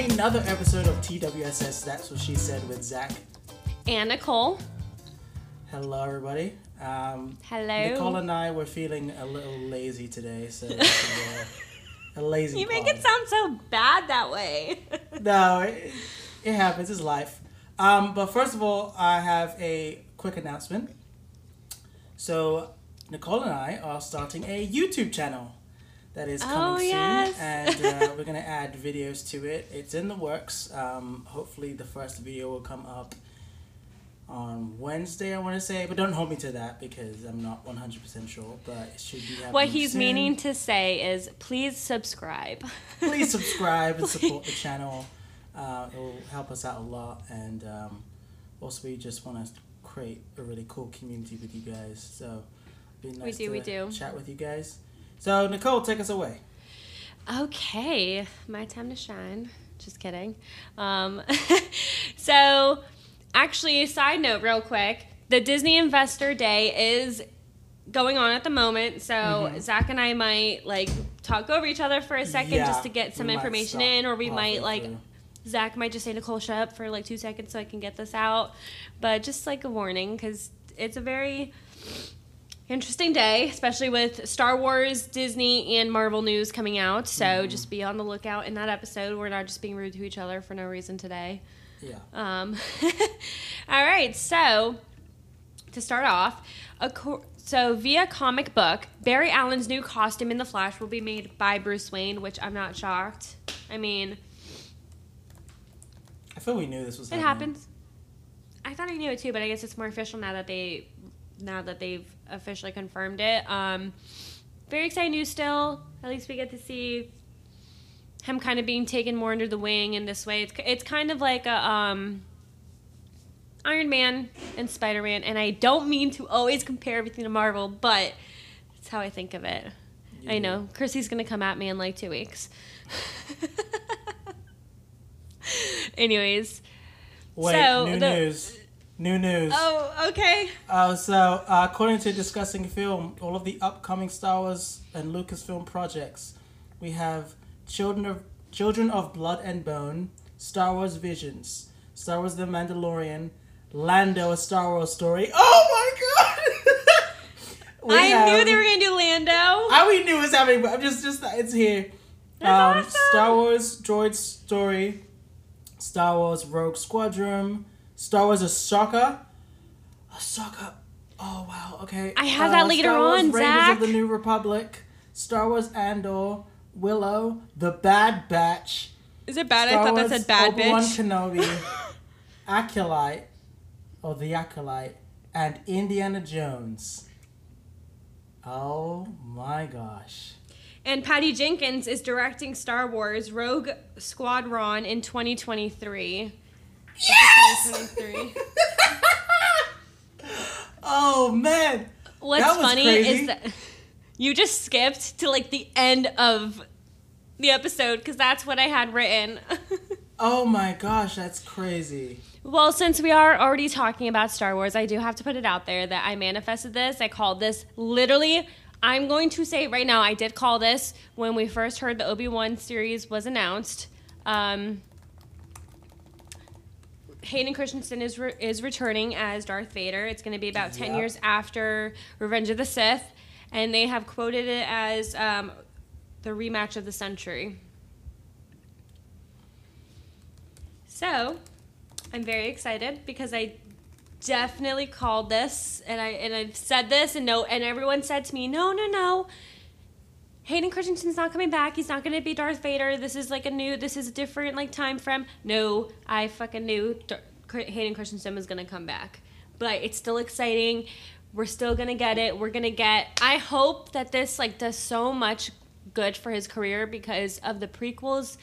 another episode of TWSS. That's what she said with Zach. And Nicole. Hello, everybody. Um, Hello. Nicole and I were feeling a little lazy today, so a, a lazy. You make pod. it sound so bad that way. No, it, it happens. It's life. Um, but first of all, I have a quick announcement. So, Nicole and I are starting a YouTube channel that is coming Oh, soon, and uh, we're gonna add videos to it. It's in the works. Um, hopefully, the first video will come up on Wednesday. I want to say, but don't hold me to that because I'm not 100 percent sure. But it should be. what he's soon. meaning to say is please subscribe. please subscribe and support the channel. Uh, it will help us out a lot, and um, also we just want to create a really cool community with you guys. So nice do, to we do. chat with you guys. So Nicole, take us away. Okay, my time to shine. Just kidding. Um, so, actually, side note, real quick the Disney Investor Day is going on at the moment. So, Mm-hmm. Zach and I might like talk over each other for a second Yeah, just to get some information in, or we might like. through. Zach might just say, Nicole, shut up for like two seconds so I can get this out. But just like a warning, because it's a very interesting day, especially with Star Wars, Disney, and Marvel news coming out. So Mm-hmm. just be on the lookout in that episode. We're not just being rude to each other for no reason today. Yeah. Um, all right, so to start off, a co- so via comic book, Barry Allen's new costume in the Flash will be made by Bruce Wayne, which I'm not shocked. I mean, I feel we knew this was. it happening. happens. I thought I knew it too, but I guess it's more official now that they now that they've officially confirmed it. Um, very exciting news still. At least we get to see him kind of being taken more under the wing in this way. It's it's kind of like a um, Iron Man and Spider Man, and I don't mean to always compare everything to Marvel, but that's how I think of it. I Yeah. know Chrissy's gonna come at me in like two weeks. Anyways, Wait, So, new the- news. New news. oh okay. Uh, so, uh, according to Discussing Film, all of the upcoming Star Wars and Lucasfilm projects, we have Children of Children of Blood and Bone, Star Wars Visions, Star Wars: The Mandalorian, Lando: A Star Wars Story. Oh my god! I knew they were gonna do Lando. I we knew it was happening, but I'm just just it's here. That's um, awesome. Star Wars Droid Story, Star Wars Rogue Squadron, Star Wars Ahsoka, Ahsoka. Oh wow, okay. I have that uh, later Star Wars on, Raiders Zach. of the New Republic, Star Wars Andor, Willow, The Bad Batch. Is it bad? Star I thought Wars that said bad Obi-Wan bitch. Kenobi, Acolyte, or the Acolyte, and Indiana Jones. Oh my gosh. And Patty Jenkins is directing Star Wars Rogue Squadron in 2023. Yes! oh man. What's That was funny crazy. is that you just skipped to like the end of the episode because that's what I had written. Oh my gosh, that's crazy. Well, since we are already talking about Star Wars, I do have to put it out there that I manifested this. I called this literally. I'm going to say right now, I did call this when we first heard the Obi Wan series was announced. Um, Hayden Christensen is re- is returning as Darth Vader. It's going to be about ten Yep. years after Revenge of the Sith, and they have quoted it as um, the rematch of the century. So, I'm very excited because I definitely called this and I and I've said this and no and everyone said to me, "No, no, no. Hayden Christensen's not coming back. He's not going to be Darth Vader. This is like a new this is a different like time frame." No, I fucking knew Dar- Hayden Christensen was going to come back. But it's still exciting. We're still going to get it. We're going to get I hope that this like does so much good for his career because of the prequels.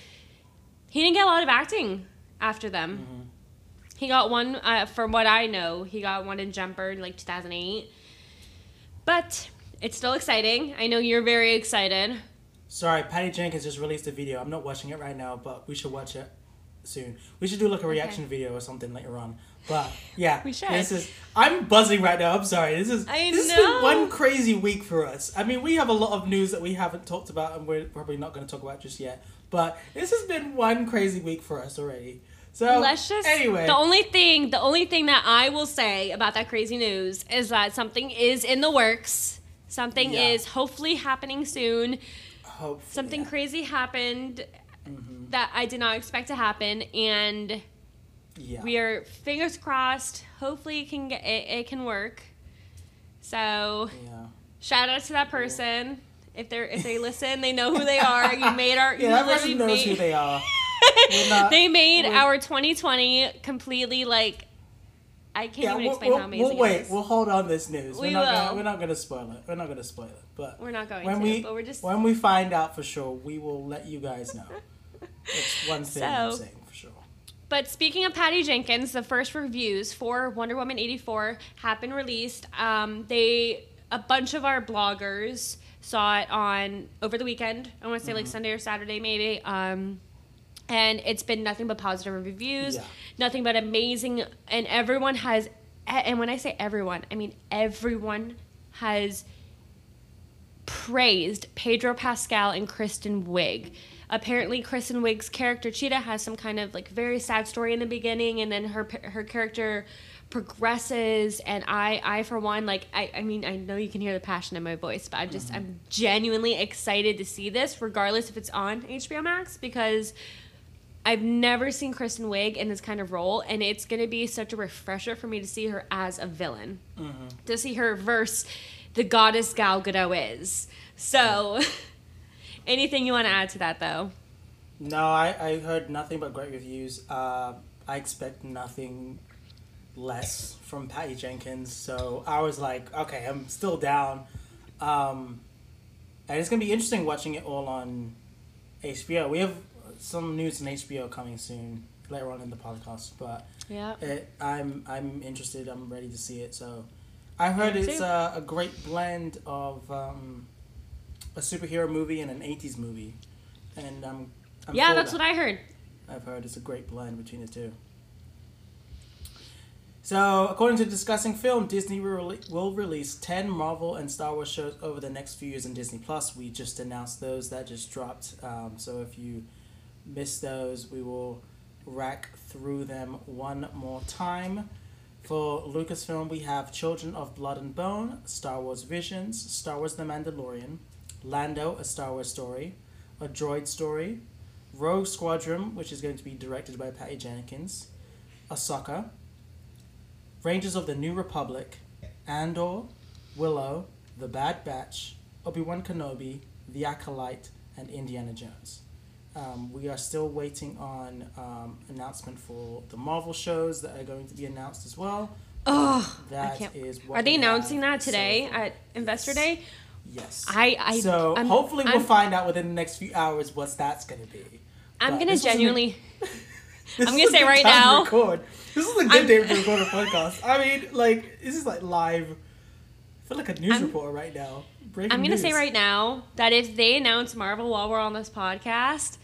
He didn't get a lot of acting after them. He got one, uh, from what I know, he got one in Jumper in like 2008. But it's still exciting. I know you're very excited. Sorry, Patty Jenkins just released a video. I'm not watching it right now, but we should watch it soon. We should do like a reaction video or something later on. But yeah, We should. This is. I'm buzzing right now. I'm sorry. This is. I this has been one crazy week for us. I mean, we have a lot of news that we haven't talked about, and we're probably not going to talk about just yet. But this has been one crazy week for us already. So Let's just anyway. The only thing, the only thing that I will say about that crazy news is that something is in the works. Something Yeah. is hopefully happening soon. hopefully, Something yeah. crazy happened Mm-hmm. that I did not expect to happen, and Yeah. we are fingers crossed. Hopefully, it can get it, it can work. So yeah. shout out to that person. If they're if they listen, they know who they are. You made our Yeah, you that person knows made- who they are. Not- they made our 2020 completely like I can't Yeah, even we'll, explain we'll, how amazing we'll wait. it is. We'll hold on this news. We we're not will. Gonna, we're not gonna spoil it. We're not gonna spoil it. But We're not going when to, we but we're just when we find out for sure, we will let you guys know. It's one thing I'm saying for sure. But speaking of Patty Jenkins, the first reviews for Wonder Woman 84 have been released. Um, they a bunch of our bloggers saw it on over the weekend. I want to say like Mm-hmm. Sunday or Saturday maybe. Um, and it's been nothing but positive reviews, Yeah. nothing but amazing, and everyone has. And when I say everyone, I mean everyone has praised Pedro Pascal and Kristen Wiig. Apparently, Kristen Wiig's character Cheetah has some kind of like very sad story in the beginning, and then her her character progresses. And I, I for one, like I, I mean, I know you can hear the passion in my voice, but I'm just mm-hmm. I'm genuinely excited to see this, regardless if it's on HBO Max, because I've never seen Kristen Wiig in this kind of role, and it's gonna be such a refresher for me to see her as a villain, to see her verse the goddess Gal Gadot is. So, anything you want to add to that, though? No, I, I heard nothing but great reviews. Uh, I expect nothing less from Patty Jenkins. So I was like, okay, I'm still down. Um, and it's gonna be interesting watching it all on HBO. We have some news on HBO coming soon later on in the podcast, but Yeah. it, I'm I'm interested. I'm ready to see it. So I heard Me it's a, great blend of um, a superhero movie and an '80s movie, and um, I'm Yeah, that's that. what I heard. I've heard it's a great blend between the two. So, according to Discussing Film, Disney will, will release 10 Marvel and Star Wars shows over the next few years on Disney Plus. We just announced those, that just dropped. Um, so, if you missed those, we will rack through them one more time. For Lucasfilm, we have Children of Blood and Bone, Star Wars Visions, Star Wars The Mandalorian, Lando, A Star Wars Story, A Droid Story, Rogue Squadron, which is going to be directed by Patty Jenkins, Ahsoka, Rangers of the New Republic, Andor, Willow, The Bad Batch, Obi Wan Kenobi, The Acolyte, and Indiana Jones. Um, we are still waiting on um, announcement for the Marvel shows that are going to be announced as well. Oh, I can't. is what Are they announcing that today so at Investor Day? Yes. I, I so I'm, hopefully we'll I'm, find out within the next few hours what that's going to be. I'm wasn't a- genuinely. This I'm gonna say right to now- record. This is a good I'm- day to record a podcast. I mean, like this is like live. I feel like a news reporter right now. Breaking I'm gonna say right now that if they announce Marvel while we're on this podcast,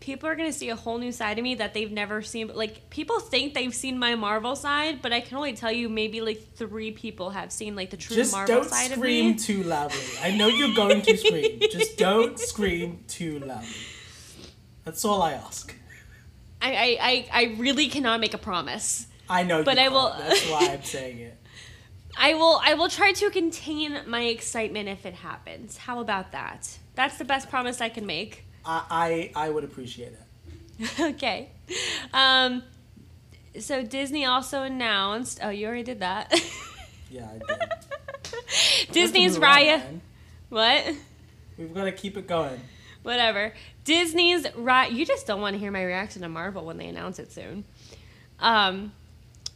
people are gonna see a whole new side of me that they've never seen. Like people think they've seen my Marvel side, but I can only tell you maybe like three people have seen like the true Just Marvel don't scream too loudly. I know you're going to scream. Just don't scream too loudly. That's all I ask. I, I, I, I really cannot make a promise. I know, But I will-. That's why I'm saying it. I will I will try to contain my excitement if it happens. How about that? That's the best promise I can make. I I, I would appreciate it. okay. Um, so Disney also announced. Oh, you already did that. Yeah, I did. Disney's Move on, Raya. What? We've got to keep it going. Whatever. Disney's Raya. You just don't want to hear my reaction to Marvel when they announce it soon. Um,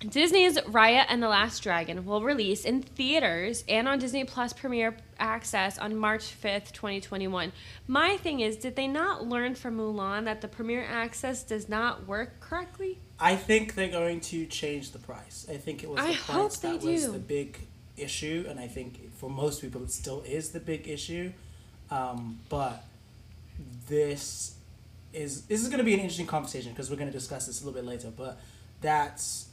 Disney's Raya and the Last Dragon will release in theaters and on Disney Plus Premiere Access on March 5th, 2021. My thing is, did they not learn from Mulan that the Premiere Access does not work correctly? I think they're going to change the price. I think it was the I price that was the big issue, and I think for most people it still is the big issue. Um, but this is this is going to be an interesting conversation because we're going to discuss this a little bit later. But that's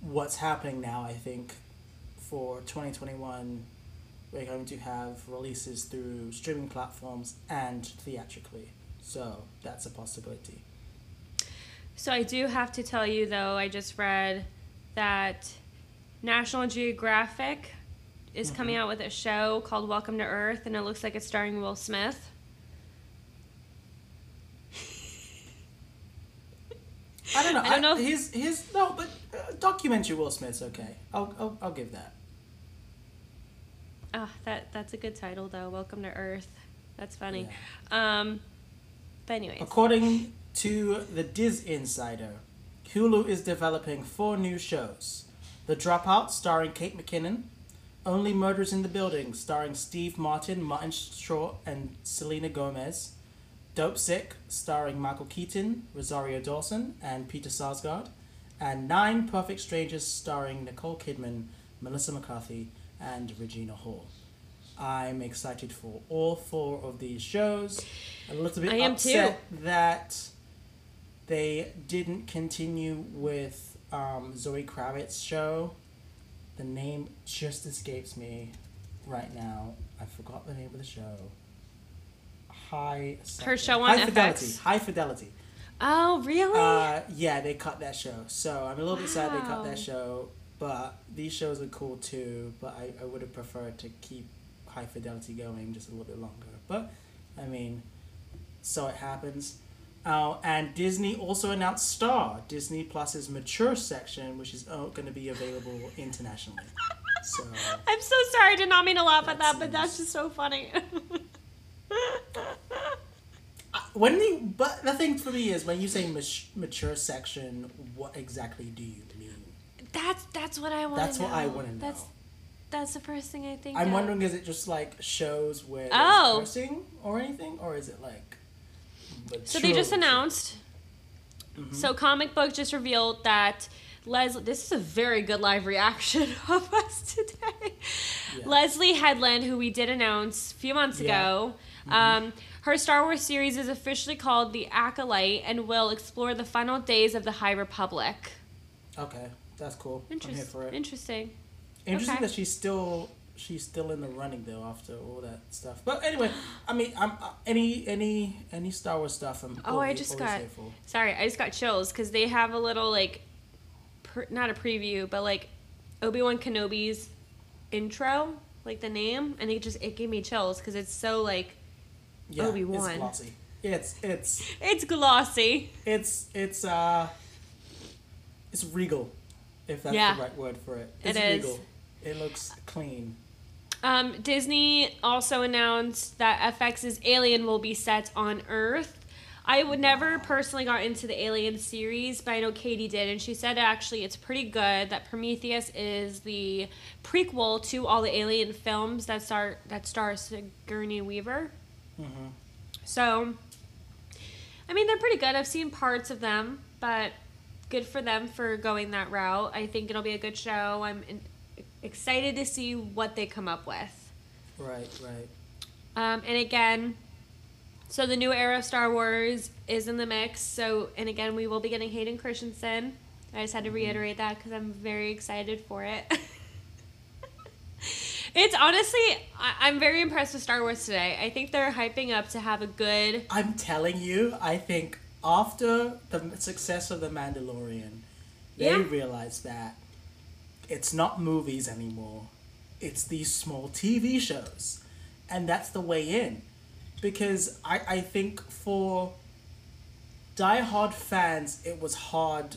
what's happening now. I think for twenty twenty one, we're going to have releases through streaming platforms and theatrically. So that's a possibility. So I do have to tell you though, I just read that National Geographic is Mm-hmm. coming out with a show called Welcome to Earth, and it looks like it's starring Will Smith. I don't know. I don't know if- His his no, but uh, documentary Will Smith's okay. I'll, I'll I'll give that. Ah, that that's a good title though. Welcome to Earth. That's funny. Um, but anyways, According to the DisInsider, Hulu is developing four new shows: The Dropout, starring Kate McKinnon; Only Murders in the Building, starring Steve Martin, Martin Short, and Selena Gomez; Dopesick, starring Michael Keaton, Rosario Dawson, and Peter Sarsgaard; and Nine Perfect Strangers, starring Nicole Kidman, Melissa McCarthy, and Regina Hall. I'm excited for all four of these shows. A little bit I am upset that they didn't continue with um, Zoe Kravitz's show. The name just escapes me right now. I forgot the name of the show. High. Her show High on Fidelity. FX. High Fidelity. oh really? Uh, yeah, they cut that show. So I'm a little bit sad they cut that show. But these shows are cool too. But I, I would have preferred to keep High Fidelity going just a little bit longer. But I mean, so it happens. Uh, and Disney also announced Star, Disney Plus's mature section, which is going to be available internationally. So I'm so sorry. I did not mean to laugh at that, but that's just so funny. when you, but the thing for me is when you say mat- mature section, what exactly do you mean? that's that's what I want. That's what I wanna know. That's that's the first thing I think. I'm of. wondering, is it just like shows where Oh. cursing or anything, or is it like? So they just announced. Mm-hmm. So comic book just revealed that Leslie. This is a very good live reaction of us today. Yeah. Leslie Headland, who we did announce a few months Yeah. ago, um, her Star Wars series is officially called The Acolyte and will explore the final days of the High Republic. Okay, that's cool. I'm here for it. Interesting. Interesting okay. that she's still she's still in the running though after all that stuff. But anyway, I mean, I'm uh, any any any Star Wars stuff. I'm Oh, I just got- Sorry, I just got chills because they have a little like, per, not a preview, but like Obi Wan Kenobi's intro, like the name, and it just it gave me chills because it's so like yeah, Obi-Wan. It's glossy. It's it's it's glossy. it's it's uh it's regal, if that's Yeah. the right word for it. It It's regal. It looks clean. Um, Disney also announced that FX's Alien will be set on Earth. I would never personally got into the Alien series, but I know Katie did, and she said actually it's pretty good. That Prometheus is the prequel to all the Alien films that star that star Sigourney Weaver. Hmm So, I mean, they're pretty good. I've seen parts of them, but good for them for going that route. I think it'll be a good show. I'm in, excited to see what they come up with. Right, right. Um, and again, so the new era of Star Wars is in the mix. So, and again, we will be getting Hayden Christensen. I just had to reiterate that because I'm very excited for it. it's honestly, I, I'm very impressed with Star Wars today. I think they're hyping up to have a good. I'm telling you, I think after the success of The Mandalorian, they Yeah. realized that it's not movies anymore. It's these small TV shows. And that's the way in. Because I, I think for diehard fans, it was hard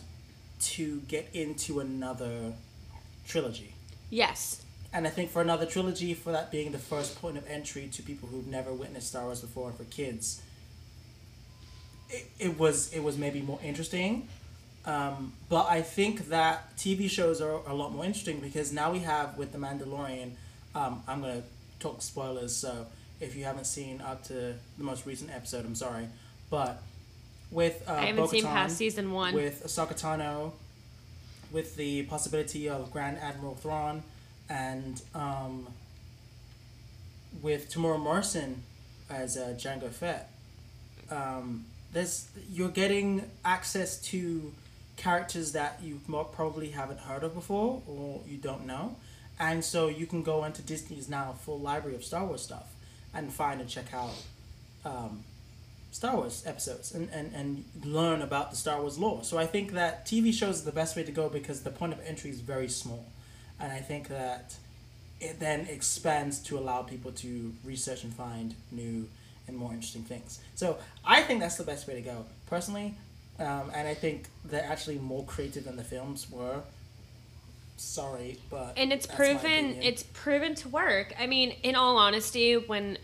to get into another trilogy. Yes. And I think for another trilogy, for that being the first point of entry to people who've never witnessed Star Wars before, for kids, it, it was it was maybe more interesting. Um, but I think that TV shows are a lot more interesting because now we have with the Mandalorian. Um, I'm gonna talk spoilers, so if you haven't seen up to the most recent episode, I'm sorry. But with uh, I haven't seen Bo-Katan, past season one. with Ahsoka Tano, with the possibility of Grand Admiral Thrawn, and um, with Temuera Morrison as uh, Jango Fett. Um, there's you're getting access to characters that you probably haven't heard of before or you don't know, and so you can go into Disney's now full library of Star Wars stuff and find and check out um, Star Wars episodes and, and, and learn about the Star Wars lore. So I think that TV shows are the best way to go because the point of entry is very small. And I think that it then expands to allow people to research and find new and more interesting things. So I think that's the best way to go, personally. Um, and I think they're actually more creative than the films were. Sorry, but and it's proven it's proven to work i mean in all honesty when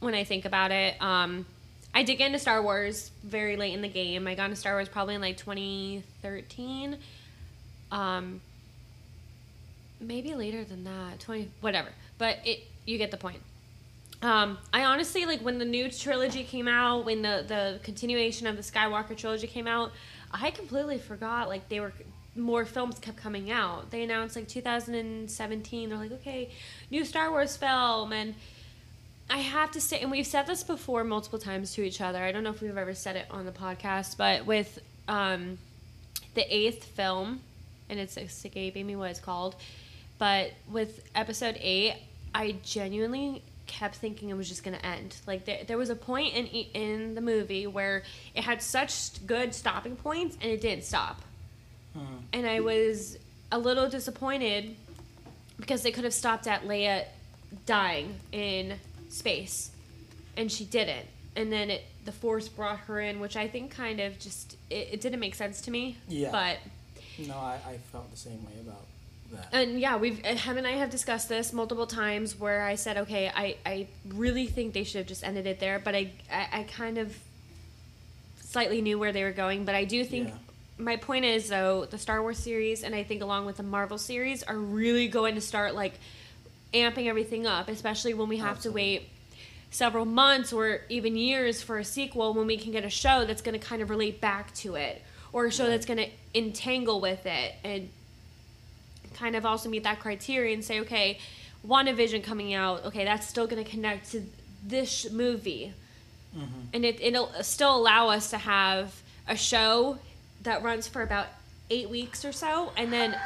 when i think about it um i did get into star wars very late in the game i got into star wars probably in like 2013 um maybe later than that 20 whatever but it you get the point um, I honestly like when the new trilogy came out, when the the continuation of the Skywalker trilogy came out, I completely forgot like they were more films kept coming out. They announced like 2017. They're like, okay, new Star Wars film, and I have to say, and we've said this before multiple times to each other. I don't know if we've ever said it on the podcast, but with um, the eighth film, and it's escaping me what it's called, but with episode eight, I genuinely kept thinking it was just going to end. Like there, there was a point in in the movie where it had such good stopping points and it didn't stop. Hmm. And I was a little disappointed because they could have stopped at Leia dying in space and she didn't. And then it the force brought her in, which I think kind of just it, it didn't make sense to me. Yeah. But No, I, I felt the same way about that. and yeah, we've uh, Hem and I have discussed this multiple times where I said, okay, I, I really think they should have just ended it there, but I, I, I kind of slightly knew where they were going. But I do think Yeah. my point is though the Star Wars series and I think along with the Marvel series are really going to start like amping everything up, especially when we have Absolutely. to wait several months or even years for a sequel when we can get a show that's going to kind of relate back to it or a show that's going to entangle with it and kind of also meet that criteria and say okay WandaVision coming out okay that's still going to connect to this movie and it, it'll still allow us to have a show that runs for about eight weeks or so and then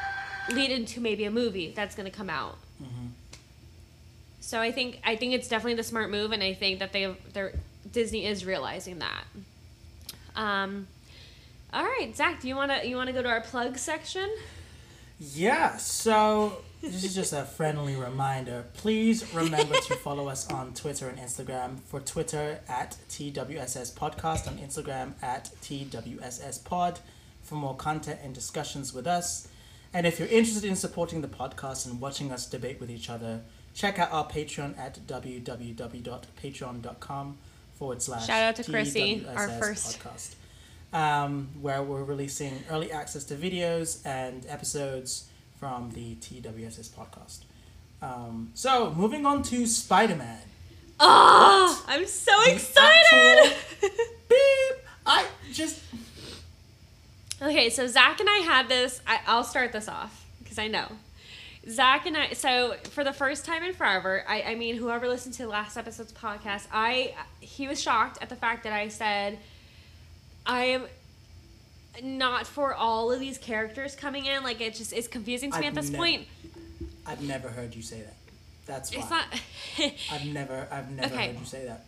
lead into maybe a movie that's going to come out so I think I think it's definitely the smart move, and I think that they they're Disney is realizing that. Um, all right, Zach, do you wanna you wanna go to our plug section? Yeah, so this is just a friendly reminder. Please remember to follow us on Twitter and Instagram. For Twitter at TWSS Podcast, on Instagram at TWSS Pod for more content and discussions with us. And if you're interested in supporting the podcast and watching us debate with each other, check out our Patreon at www.patreon.com forward slash Shout out to Chrissy, our first- podcast um, where we're releasing early access to videos and episodes from the TWSS podcast. Um, so, moving on to Spider Man. Oh, I'm so excited! Beep! I just. Okay, so Zach and I had this. I, I'll start this off because I know. Zach and I, so for the first time in forever, I, I mean, whoever listened to last episode's podcast, I he was shocked at the fact that I said I am not for all of these characters coming in. Like it just is confusing to me I've at this never- point. I've never heard you say that. That's why. It's not. I've never, I've never Okay. heard you say that.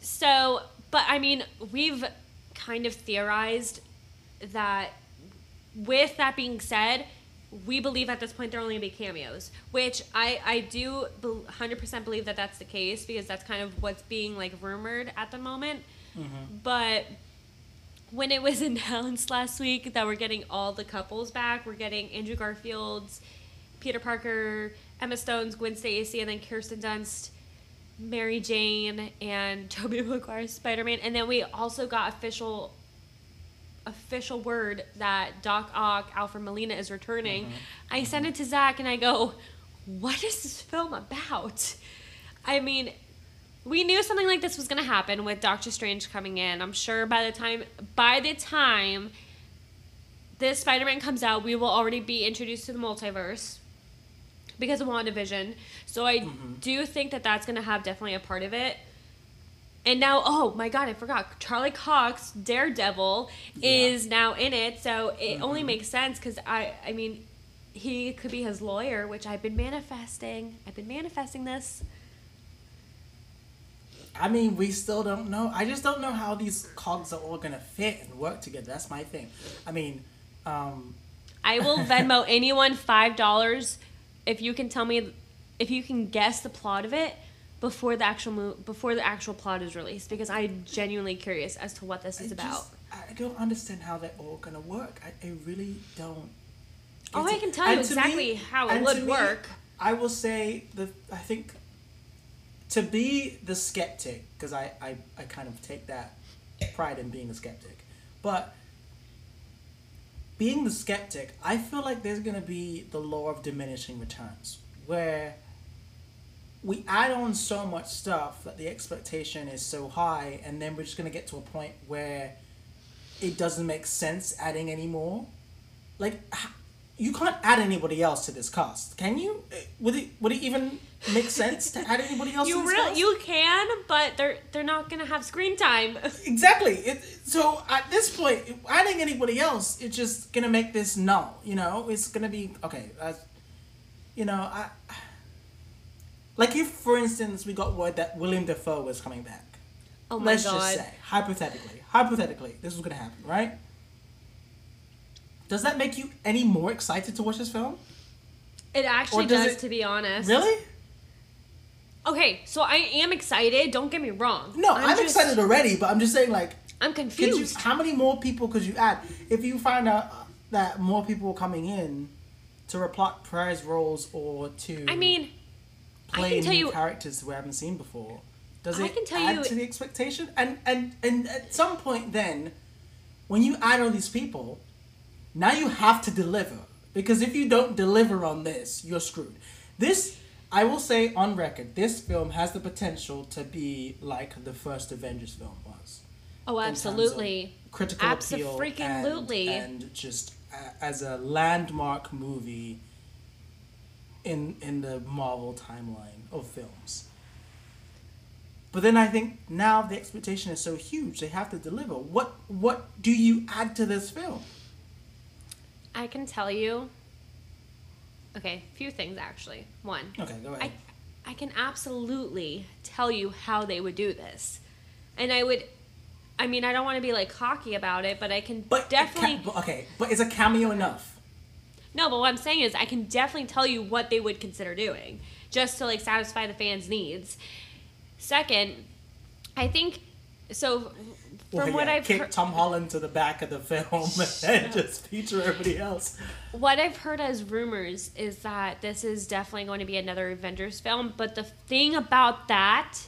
So, but I mean, we've kind of theorized that with that being said, we believe at this point there are only going to be cameos, which I, I do bel- 100% believe that that's the case because that's kind of what's being like rumored at the moment. Mm-hmm. But when it was announced last week that we're getting all the couples back, we're getting Andrew Garfield's, Peter Parker, Emma Stone's, Gwen Stacy, and then Kirsten Dunst. Mary Jane and Tobey Maguire's Spider Man, and then we also got official official word that Doc Ock, Alfred Molina is returning. Mm-hmm. I sent it to Zach and I go, "What is this film about?" I mean, we knew something like this was going to happen with Doctor Strange coming in. I'm sure by the time by the time this Spider-Man comes out, we will already be introduced to the multiverse because of WandaVision. So I mm-hmm. do think that that's going to have definitely a part of it. And now, oh my God, I forgot. Charlie Cox, Daredevil, is now in it. So it mm-hmm. only makes sense because I, I mean, he could be his lawyer, which I've been manifesting. I've been manifesting this. I mean, we still don't know. I just don't know how these cogs are all gonna fit and work together. That's my thing. I mean, um, I will Venmo anyone five dollars if you can tell me if you can guess the plot of it before the actual mo- before the actual plot is released because I'm genuinely curious as to what this is I about. just- I don't understand how they're all gonna work. I, I really don't. Oh, I can tell you exactly how it would me, work. I will say the I think to be the skeptic because I, I I kind of take that pride in being a skeptic, but being the skeptic, I feel like there's gonna be the law of diminishing returns where we add on so much stuff that the expectation is so high, and then we're just gonna get to a point where it doesn't make sense adding any more. Like, you can't add anybody else to this cast, can you? Uh, Would it would it even make sense to add anybody else? You really you can, but they're they're not gonna have screen time. Exactly. It, so at this point, adding anybody else, it's just gonna make this null. You know, it's gonna be okay. Uh, you know, I like if, for instance, we got word that William Dafoe was coming back. Oh my god. Let's god. just say, hypothetically, hypothetically, this was gonna happen, right? Does that make you any more excited to watch this film? It actually does does, it- to be honest. Really? Okay, so I am excited. Don't get me wrong. No, I'm, just- excited already, but I'm just saying, like, I'm confused. you, how many more people could you add if you find out uh, that more people are coming in to reprise roles or to I mean, I play can tell new you- characters we haven't seen before? Does I it can tell add you- to the expectation? And and and at some point, then, when you add all these people, now you have to deliver because if you don't deliver on this, you're screwed. This. I will say on record, this film has the potential to be like the first Avengers film was oh, absolutely. critical appeal and, and just uh, as a landmark movie in in the Marvel timeline of films. But then I think now the expectation is so huge they have to deliver. What what do you add to this film? I can tell you. Okay, a few things actually. One, Okay, go I, ahead. I can absolutely tell you how they would do this, and I would. I mean, I don't want to be like cocky about it, but I can but definitely. ca- okay, but is a cameo enough? No, but what I'm saying is I can definitely tell you what they would consider doing just to like satisfy the fans' needs. Second, I think so from Well, what I've kick heard, Tom Holland to the back of the film and just feature everybody else. what I've heard as rumors is that this is definitely going to be another Avengers film, but the thing about that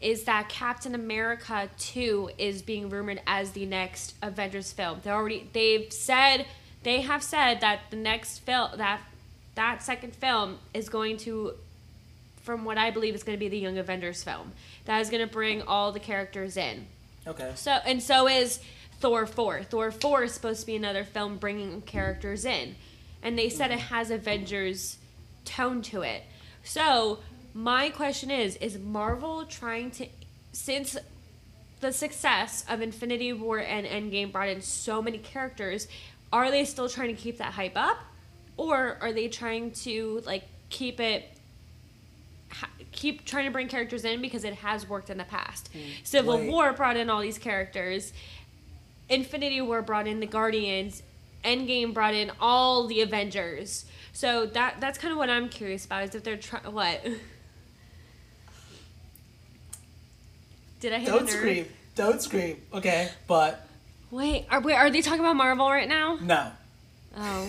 is that Captain America 2 is being rumored as the next Avengers film. They already they've said they have said that the next film that that second film is going to from what I believe is going to be the Young Avengers film. That is going to bring all the characters in. Okay. So and so is Thor 4. Thor 4 is supposed to be another film bringing characters in. And they said it has Avengers tone to it. So, my question is is Marvel trying to since the success of Infinity War and Endgame brought in so many characters, are they still trying to keep that hype up or are they trying to like keep it keep trying to bring characters in because it has worked in the past. Mm. Civil Wait. War brought in all these characters. Infinity War brought in the Guardians. Endgame brought in all the Avengers. So that that's kind of what I'm curious about is if they're trying what. Did I hit Don't scream. Don't scream. Okay, but Wait, are wait, are they talking about Marvel right now? no. Oh,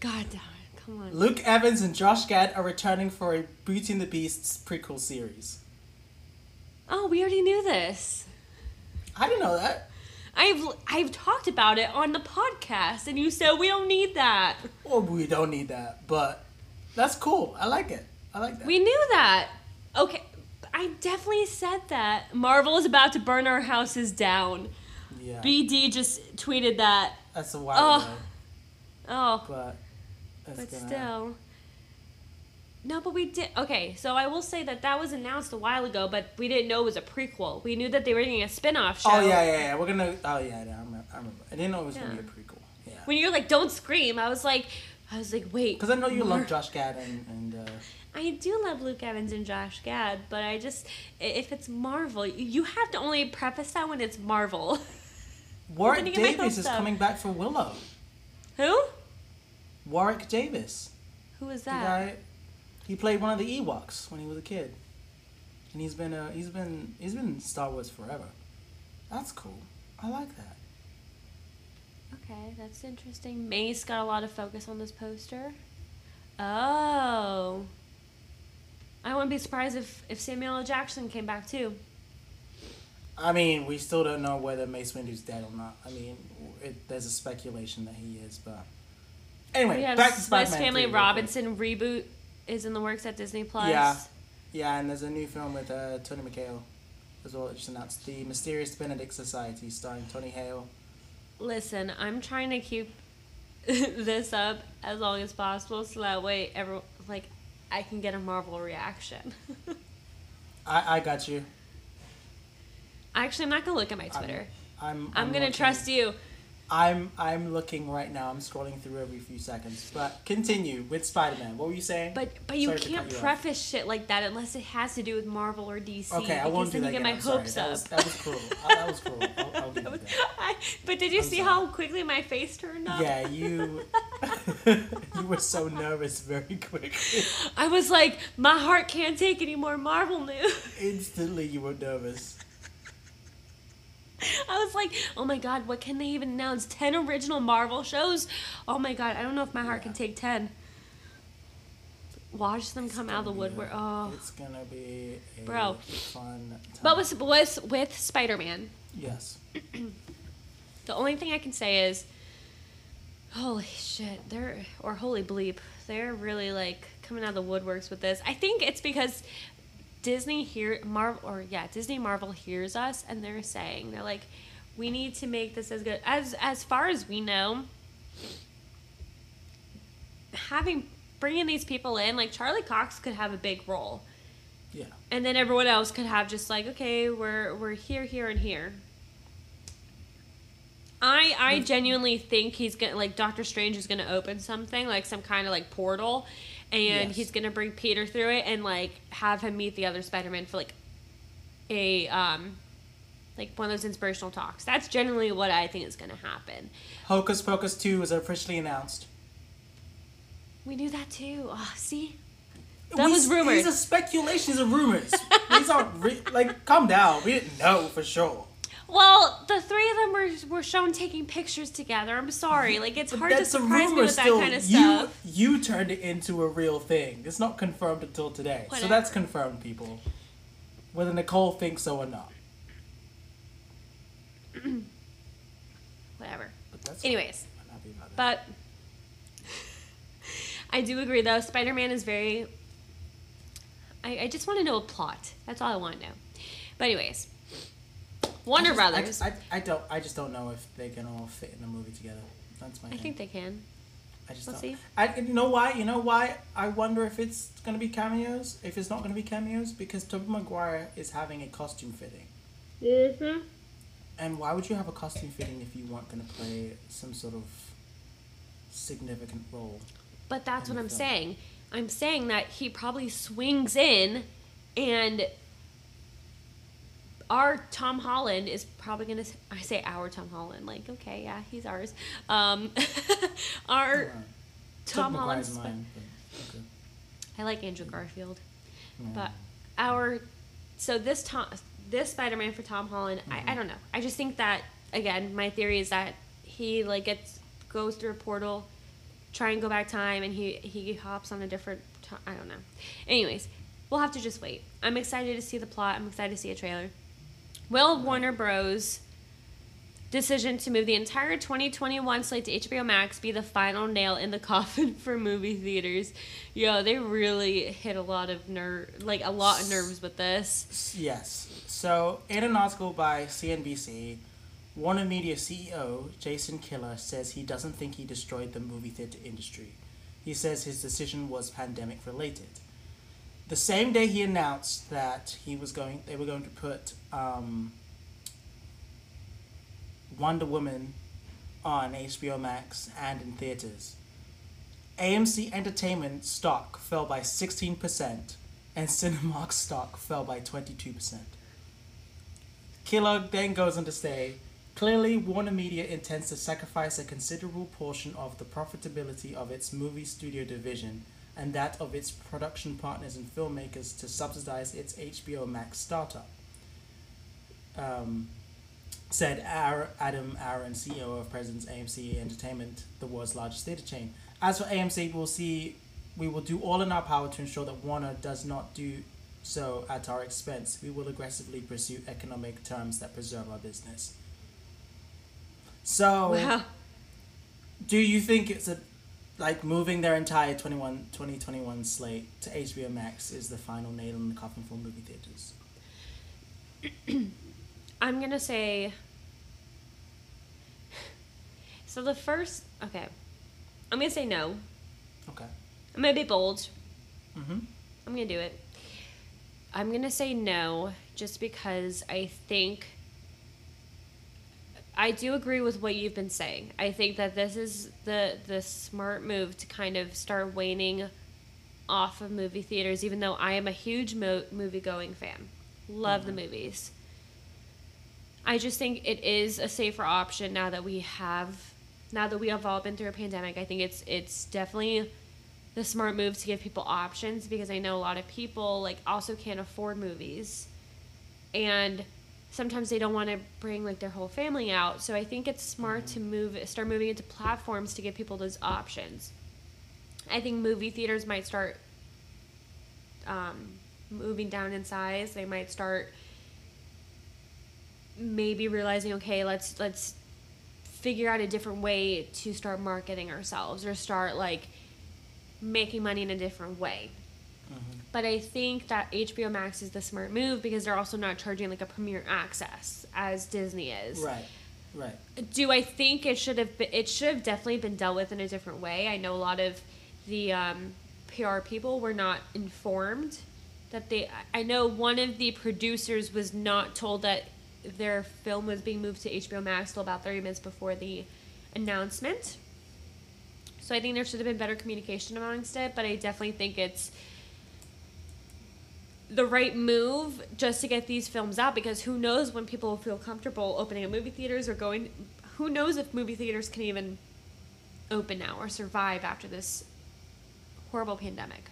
god damn! Come on. Luke Evans and Josh Gad are returning for a Beauty and the Beasts prequel series. Oh, we already knew this. I didn't know that. I've I've talked about it on the podcast, and you said we don't need that. Well, we don't need that, but that's cool. I like it. I like that. We knew that. Okay, I definitely said that. Marvel is about to burn our houses down. yeah, BD just tweeted that. that's a while Oh. ago, Oh, but that's but gonna still. No, but we did. Okay, so I will say that that was announced a while ago, but we didn't know it was a prequel. We knew that they were doing a spin off show. Oh yeah, yeah, yeah. We're gonna. Oh yeah, yeah I, remember, I remember. I didn't know it was gonna Yeah. be a prequel. Yeah. When you're like, don't scream, I was like, I was like, wait. Because I know you love Josh Gad and, and uh, I do love Luke Evans and Josh Gad, but I just i- if it's Marvel, you have to only preface that when it's Marvel. Warwick my Davis is up. coming back for Willow. Who? Warwick Davis. Who is The that? guy, he played one of the Ewoks when he was a kid, and he's been uh, he's been he's been in Star Wars forever. That's cool. I like that. Okay, that's interesting. Mace got a lot of focus on this poster. Oh. I wouldn't be surprised if, if Samuel L. Jackson came back too. I mean, we still don't know whether Mace Windu's dead or not. I mean, it, there's a speculation that he is, but anyway, We have back to Swiss Spider-Man. Family 3 real. Robinson reboot is in the works at Disney Plus. Yeah. Yeah, and there's a new film with uh, Tony McHale as well. that just announced the Mysterious Benedict Society, starring Tony Hale. Listen, I'm trying to keep this up as long as possible so that way everyone like I can get a Marvel reaction. I, I got you. Actually, I'm not gonna look at my Twitter. I'm. I'm, gonna looking- trust you. I'm. I'm looking right now. I'm scrolling through every few seconds. But continue with Spider-Man. What were you saying? But but you Sorry can't you off. preface shit like that unless it has to do with Marvel or DC. Okay, I won't do that get my hopes that up. Was, that was cruel. That was cruel. I'll, I'll give you. I, but did you I'm see sorry. how quickly my face turned up? Yeah, you. you were so nervous very quickly. I was like, my heart can't take any more Marvel news. Instantly, you were nervous. I was like, oh my god, what can they even announce? 10 original Marvel shows? Oh my god, I don't know if my heart can take 10. Watch them come out of the woodwork. Oh. It's gonna be a Bro. fun. Time. But with, with, with Spider Man, yes. the only thing I can say is, holy shit, they're, or holy bleep, they're really like coming out of the woodworks with this. I think it's because Disney here Marvel or yeah, Disney Marvel hears us and they're saying they're like, we need to make this as good as as far as we know. Having bringing these people in, like Charlie Cox could have a big role, Yeah. and then everyone else could have just like, okay, we're we're here, here, and here. I I hmm. genuinely think he's gonna like Doctor Strange is gonna open something like some kind of like portal, and Yes. he's gonna bring Peter through it and like have him meet the other Spider Man for like a um like one of those inspirational talks. That's generally what I think is gonna happen. Hocus Pocus 2 is officially announced. We knew that too. Oh, see, That We- was rumored. These are speculations and rumors. these aren't re- like. Calm down. We didn't know for sure. Well, the three of them were were shown taking pictures together. I'm sorry, like it's But hard to surprise me with that kind of stuff. you turned it into a real thing. It's not confirmed until today. So that's confirmed, people. Whether Nicole thinks so or not. Whatever. But that's Anyways, I'm happy about that. but I do agree though. Spider Man is very. I, I just want to know a plot. That's all I want to know. But anyways, Warner I just- I- Brothers. I, I, don't. I just don't know if they can all fit in a movie together. That's my I thing. think they can. I just we'll don't. see. I you know why? You know why? I wonder if it's gonna be cameos. If it's not gonna be cameos, because Tobey Maguire is having a costume fitting. Mm-hmm. And why would you have a costume fitting if you weren't gonna play some sort of significant role? But that's what I'm film. saying. I'm saying that he probably swings in and our Tom Holland is probably going to I say our Tom Holland like okay, yeah, he's ours. Um our Right. Tom Took Maguire's okay. I like Andrew Garfield. Yeah. But our so this Tom this Spider-Man for Tom Holland, I, I don't know. I just think that again, my theory is that he like gets goes through a portal, try and go back time, and he he hops on a different. I don't know. Anyways, we'll have to just wait. I'm excited to see the plot. I'm excited to see a trailer. Will Warner Bros. Decision to move the entire 2021 slate to HBO Max be the final nail in the coffin for movie theaters. Yo, they really hit a lot of nerve, like a lot of nerves with this. Yes. So, in an article by CNBC, Warner Media CEO Jason Kilar says he doesn't think he destroyed the movie theater industry. He says his decision was pandemic related. The same day he announced that he was going, they were going to put um, Wonder Woman on HBO Max and in theaters. AMC Entertainment stock fell by 16%, and Cinemark stock fell by 22%. Kellogg then goes on to say, clearly Warner Media intends to sacrifice a considerable portion of the profitability of its movie studio division and that of its production partners and filmmakers to subsidize its HBO Max startup. Um, said Adam Aron, CEO of President's AMC Entertainment, the world's largest theater chain. As for AMC, we'll see. We will do all in our power to ensure that Warner does not do so at our expense. We will aggressively pursue economic terms that preserve our business. So, wow. do you think it's a like moving their entire 21, 2021 slate to HBO Max is the final nail in the coffin for movie theaters? I'm gonna say. So the first, okay, I'm gonna say no. Okay. I'm gonna be bold. Mhm. I'm gonna do it. I'm gonna say no, just because I think. I do agree with what you've been saying. I think that this is the the smart move to kind of start waning off of movie theaters, even though I am a huge mo- movie going fan. Love mm-hmm. the movies. I just think it is a safer option now that we have now that we have all been through a pandemic. I think it's it's definitely the smart move to give people options because I know a lot of people like also can't afford movies. And sometimes they don't want to bring like their whole family out. So I think it's smart to move start moving into platforms to give people those options. I think movie theaters might start um, moving down in size. They might start maybe realizing okay let's let's figure out a different way to start marketing ourselves or start like making money in a different way. But i think that hbo max is the smart move because they're also not charging like a premier access as disney is. Right right. Do i think it should have been it should have definitely been dealt with in a different way? I know a lot of the um, pr people were not informed that they i know one of the producers was not told that their film was being moved to HBO Max till about 30 minutes before the announcement. So I think there should have been better communication amongst it, but I definitely think it's the right move just to get these films out because who knows when people will feel comfortable opening up movie theaters or going who knows if movie theaters can even open now or survive after this horrible pandemic.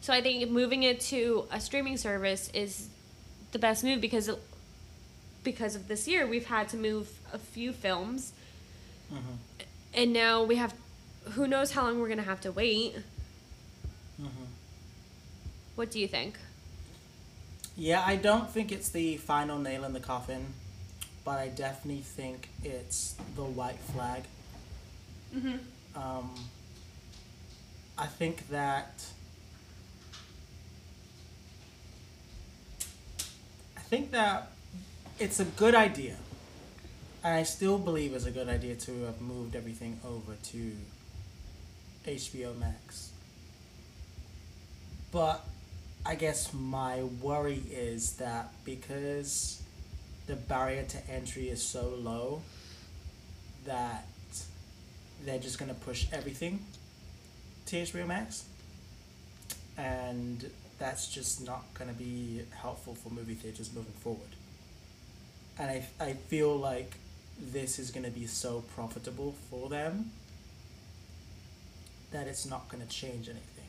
So I think moving it to a streaming service is the best move because it, because of this year we've had to move a few films mm-hmm. and now we have who knows how long we're gonna have to wait. What do you think yeah i don't think it's the final nail in the coffin but i definitely think it's the white flag mm-hmm. um, i think that I think that it's a good idea. And I still believe it's a good idea to have moved everything over to HBO Max. But I guess my worry is that because the barrier to entry is so low that they're just going to push everything to HBO Max. And that's just not going to be helpful for movie theaters moving forward. And I, I feel like this is going to be so profitable for them that it's not going to change anything.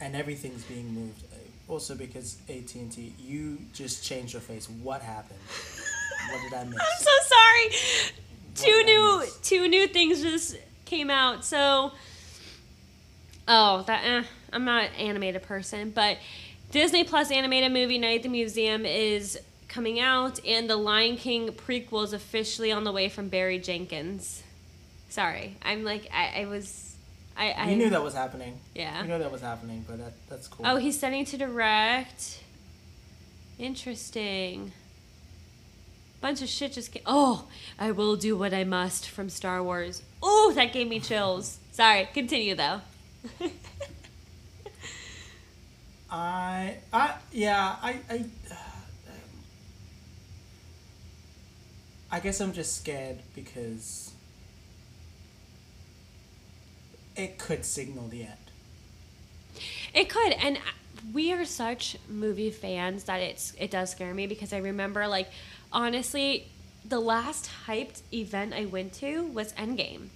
And everything's being moved. Also because AT&T, you just changed your face. What happened? what did I miss? I'm so sorry. What two new two new things just came out. So oh, that eh, I'm not an animated person, but Disney Plus animated movie Night at the Museum is coming out, and the Lion King prequel is officially on the way from Barry Jenkins. Sorry, I'm like I, I was. I, I you knew that was happening. Yeah. You know that was happening, but that that's cool. Oh, he's studying to direct. Interesting. Bunch of shit just came. Oh, I will do what I must from Star Wars. Oh, that gave me chills. Sorry, continue though. I, I, yeah, I, I, I guess I'm just scared because it could signal the end. It could, and we are such movie fans that it's it does scare me because I remember like honestly, the last hyped event I went to was Endgame,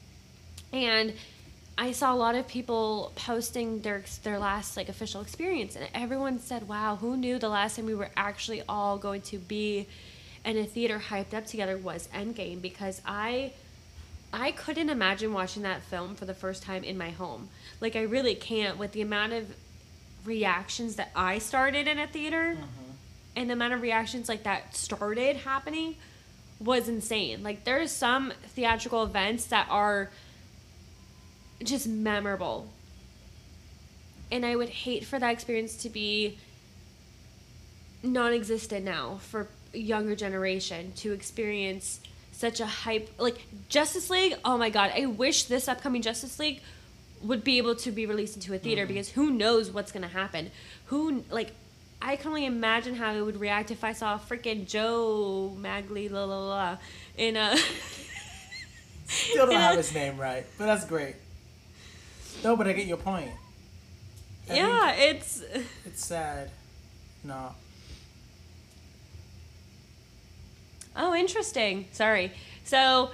and I saw a lot of people posting their their last like official experience, and everyone said, "Wow, who knew the last time we were actually all going to be in a theater hyped up together was Endgame?" Because I. I couldn't imagine watching that film for the first time in my home. Like I really can't with the amount of reactions that I started in a theater mm-hmm. and the amount of reactions like that started happening was insane. Like there's some theatrical events that are just memorable. And I would hate for that experience to be non-existent now for a younger generation to experience such a hype like Justice League. Oh my god, I wish this upcoming Justice League would be able to be released into a theater mm-hmm. because who knows what's going to happen. Who like I can only imagine how it would react if I saw freaking Joe Magli la la la in a Still don't have a- his name right, but that's great. No, but I get your point. I Yeah, it's it's sad. No. Oh, interesting. Sorry. So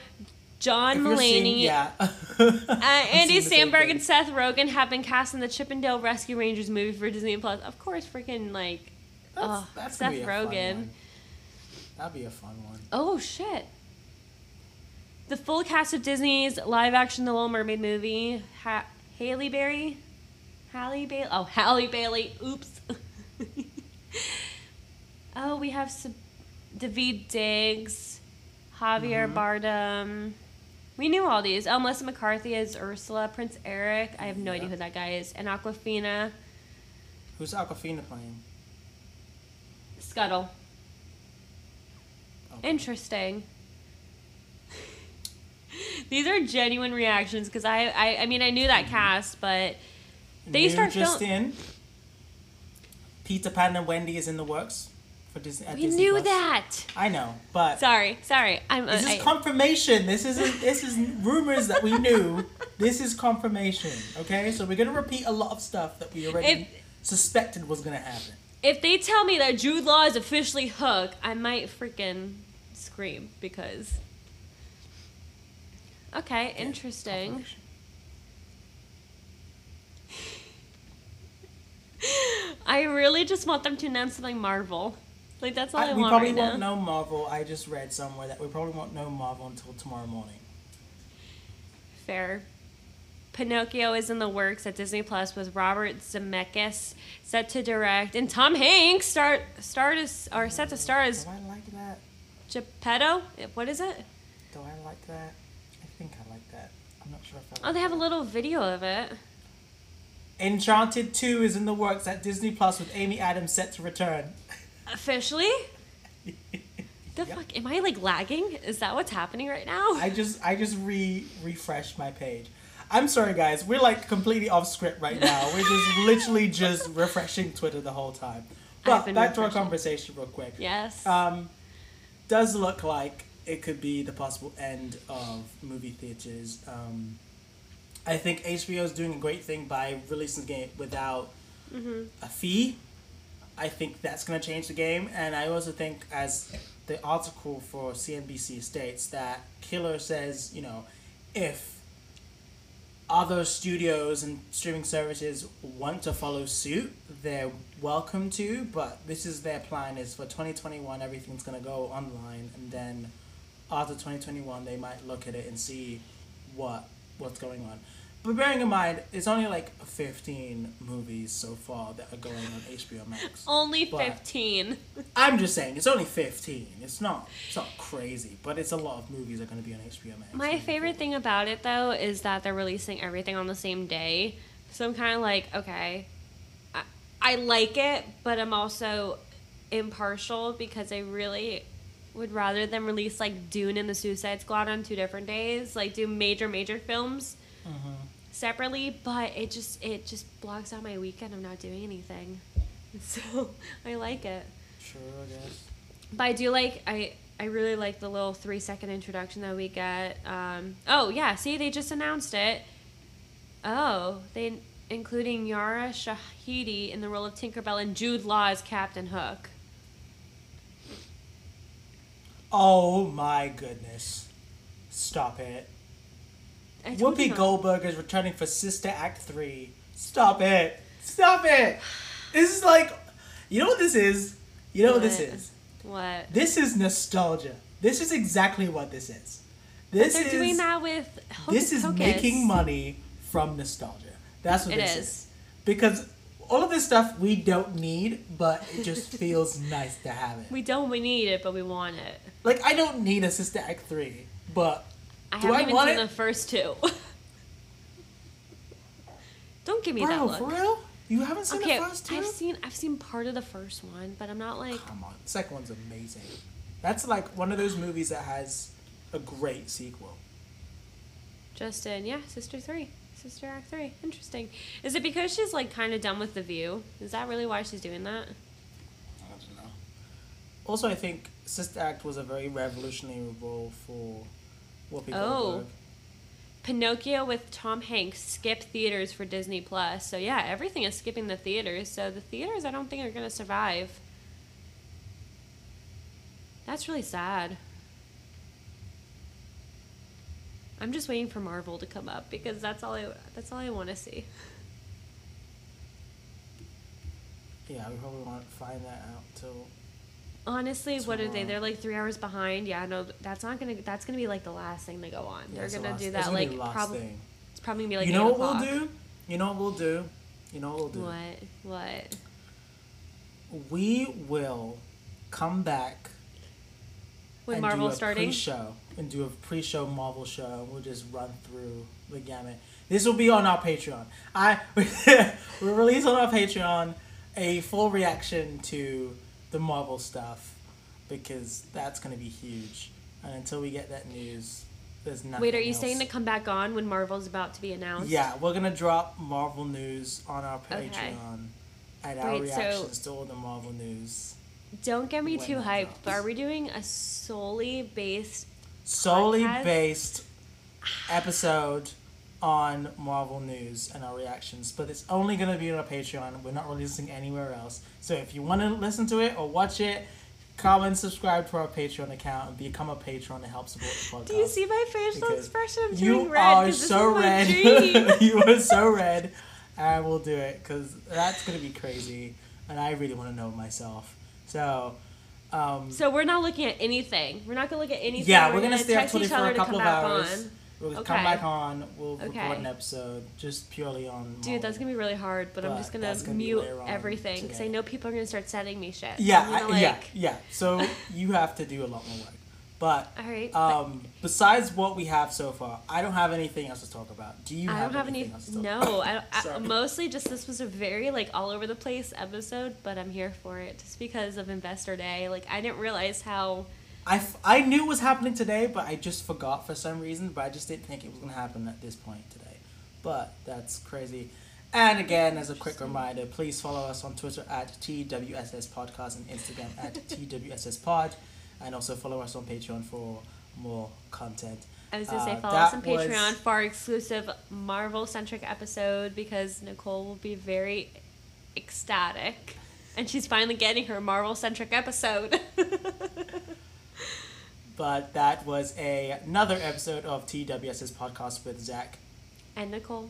John If Mulaney yeah. Uh, Andy Samberg and Seth Rogen have been cast in the Chip 'n Dale Rescue Rangers movie for Disney Plus. Of course, freaking like, That's, oh, that's Seth gonna be a fun Rogen. That'd be a fun one. Oh shit! The full cast of Disney's live-action The Little Mermaid movie: ha- Haley Berry, Halle Bailey. Oh, Halle Bailey. Oops. oh, we have Sub- Daveed Diggs, Javier Mhm. Bardem. We knew all these. Oh, Melissa McCarthy is Ursula, Prince Eric. I have no idea who that guy is. And Awkwafina, Who's Awkwafina playing? Scuttle. Okay. Interesting. These are genuine reactions because I, I, I mean, I knew that cast, but they New start just film- in. Peter Pan and Wendy is in the works for we Disney knew Plus. that. I know, but Sorry, sorry. I'm. this I, is confirmation. This isn't. This is rumors that we knew. This is confirmation. Okay, so we're gonna repeat a lot of stuff that we already If- suspected was gonna happen. if they tell me that Jude Law is officially Hook, I might freaking scream because. Okay, interesting. I really just want them to announce something Marvel. Like that's all I, I, we want probably right won't now. know Marvel. I just read somewhere that we probably won't know Marvel until tomorrow morning. Fair. Pinocchio is in the works at Disney Plus with Robert Zemeckis set to direct, and Tom Hanks start start as or set to star as Do I like that? Geppetto. What is it? Do I like that? I think I like that. I'm not sure if I. Oh, they have a little video of it. Enchanted 2 is in the works at Disney Plus with Amy Adams set to return. Officially? The Yep. fuck? Am I like lagging? Is that what's happening right now? I just I just re refreshed my page. I'm sorry guys, we're like completely off script right now. We're just literally just refreshing Twitter the whole time. But back to our conversation real quick. yes. Um, does look like it could be the possible end of movie theaters. Um, I think HBO is doing a great thing by releasing the game without Mm-hmm. a fee. I think that's going to change the game, and I also think, as the article for CNBC states, that Kilar says, you know, if other studios and streaming services want to follow suit, they're welcome to, but this is their plan is for 2021 everything's going to go online and then after 2021 they might look at it and see what what's going on. But bearing in mind, it's only like 15 movies so far that are going on HBO Max. Only but- 15. I'm just saying, it's only 15. It's not it's not crazy, but it's a lot of movies that are going to be on HBO Max. My favorite thing about it though is that they're releasing everything on the same day. So I'm kind of like, okay, I, I like it, but I'm also impartial because I really would rather them release like Dune and the Suicide Squad on two different days, like do major major films Mhm. Separately. But it just it just blocks out my weekend of not doing anything. So I like it. Sure, I guess. But I do like I I really like the little three second introduction that we get. Um, oh yeah, see they just announced it. Oh, they including Yara Shahidi in the role of Tinkerbell and Jude Law as Captain Hook. Oh my goodness. Stop it. I told you Whoopi. Goldberg is returning for Sister Act 3. Stop it. Stop it. This is like, you know what this is? You know what this is? What? This is nostalgia. This is exactly what this is. This They're is doing that with Hocus this is Pocus. making money from nostalgia. That's what It this is. is. Because all of this stuff we don't need, but it just feels nice to have it. We don't we need it, but we want it. Like I don't need a Sister Act 3, but I Do haven't I even want seen it? the first two. don't give me that bro, look. for real? You haven't seen okay, the first two? I've seen I've seen part of the first one, but I'm not like Come on, the second one's amazing. That's like one of those movies that has a great sequel. Justin. Yeah, Sister Three, Sister Act Three. Interesting. Is it because she's like kind of done with the View? Is that really why she's doing that? I don't know. Also, I think Sister Act was a very revolutionary role for Whoopi Oh. Goldberg. Pinocchio with Tom Hanks skipped theaters for Disney Plus. So yeah, everything is skipping the theaters. So the theaters, I don't think are gonna survive. That's really sad. I'm just waiting for Marvel to come up because that's all I that's all I want to see. Yeah, we probably won't find that out till. Honestly, what are they? They're like three hours behind. Yeah, no, that's not gonna. That's gonna be like the last thing they go on. Yeah, They're gonna last- do that gonna like probably. It's probably gonna be like. you know 8 what we'll do? You know what we'll do? You know what we'll do? What? What? We will come back With and Marvel starting. pre-show and do a pre-show Marvel show. We'll just run through the gamut. This will be on our Patreon. I we'll release on our Patreon a full reaction to the Marvel stuff because that's going to be huge. And until we get that news, there's nothing. Wait, are you else. saying to come back on when Marvel's about to be announced? Yeah, we're gonna drop Marvel news on our Okay. Patreon and our Wait, so- reactions to all the Marvel news. Don't get me too hyped, but are we doing a solely based? solely podcast? based episode on Marvel news and our reactions, but it's only going to be on our Patreon. We're not releasing anywhere else. So if you want to listen to it or watch it, come and subscribe to our Patreon account and become a patron to help support the podcast. Do you see my facial Because expression? I'm you turning red are so red. dream. you are so red. And we'll do it because that's going to be crazy. And I really want to know myself. So, um, so we're not looking at anything. We're not gonna look at anything. Yeah, we're gonna stay up text Twitter for a to couple of hours. on. We'll Okay. come back on. We'll Okay. record an episode just purely on. Dude, that's gonna be really hard, but, I'm just gonna, gonna mute everything because I know people are gonna start sending me shit. Yeah, I'm yeah, yeah. So you have to do a lot more work. But All right. um, besides what we have so far, I don't have anything else to talk about. Do you? I have don't have any. else to talk No, I, don't- I, mostly just this was a very like all over the place episode, but I'm here for it just because of Investor Day. Like I didn't realize how. I, f- I knew it was happening today, but I just forgot for some reason. But I just didn't think it was going to happen at this point today. But that's crazy. And again, as a quick reminder, please follow us on Twitter at TWSS Podcast and Instagram at TWSS Pod. And also follow us on Patreon for more content. I was gonna say Uh, follow us on that was- Patreon for our exclusive Marvel centric episode because Nicole will be very ecstatic, and she's finally getting her Marvel centric episode. But that was a, another episode of TWSS Podcast with Zach. and Nicole.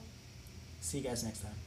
See you guys next time.